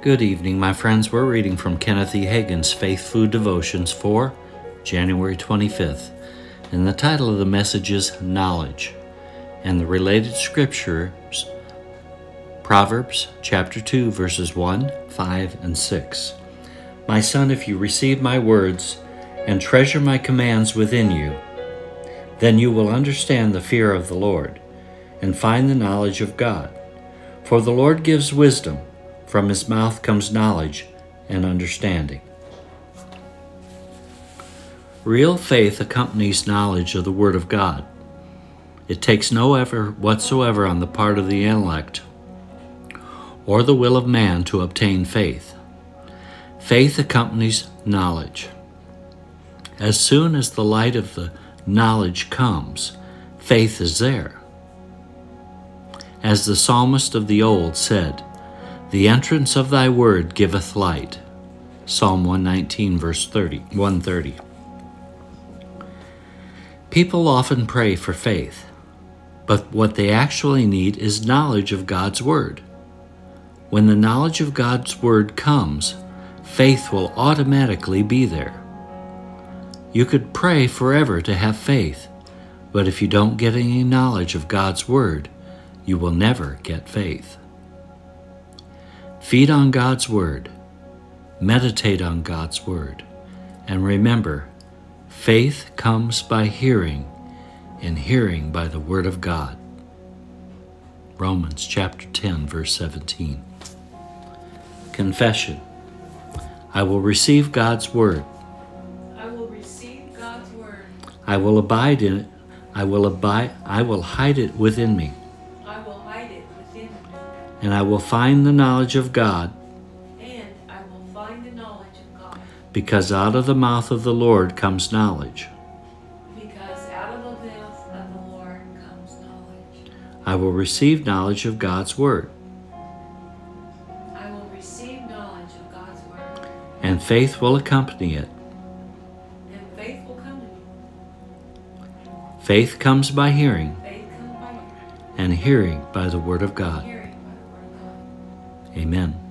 Good evening, my friends. We're reading from Kenneth E. Hagin's Faith Food Devotions for January 25th. And the title of the message is Knowledge. And the related scriptures Proverbs chapter 2, verses 1, 5, and 6. My son, if you receive my words and treasure my commands within you, then you will understand the fear of the Lord and find the knowledge of God. For the Lord gives wisdom, from his mouth comes knowledge and understanding. Real faith accompanies knowledge of the Word of God. It takes no effort whatsoever on the part of the intellect or the will of man to obtain faith. Faith accompanies knowledge. As soon as the light of the knowledge comes, faith is there. As the psalmist of the old said, The entrance of thy word giveth light. Psalm 119, verse 30, 130. People often pray for faith, but what they actually need is knowledge of God's Word. When the knowledge of God's Word comes, faith will automatically be there. You could pray forever to have faith, but if you don't get any knowledge of God's Word, you will never get faith. Feed on God's Word, meditate on God's Word, and remember Faith comes by hearing, and hearing by the Word of God. Romans chapter 10, verse 17. Confession I will receive God's Word. I will receive God's word. I will abide in it. I will abide I will hide it within me, and I will find the knowledge of God, and I will find the knowledge of God. because out of the mouth of the Lord comes knowledge. Because out of the mouth of the Lord comes knowledge. I will receive knowledge of God's Word, I will receive knowledge of God's word, and faith will accompany it. and faith will come to me. Faith comes by hearing, Faith comes by hearing, and hearing by the Word of God. hearing Amen.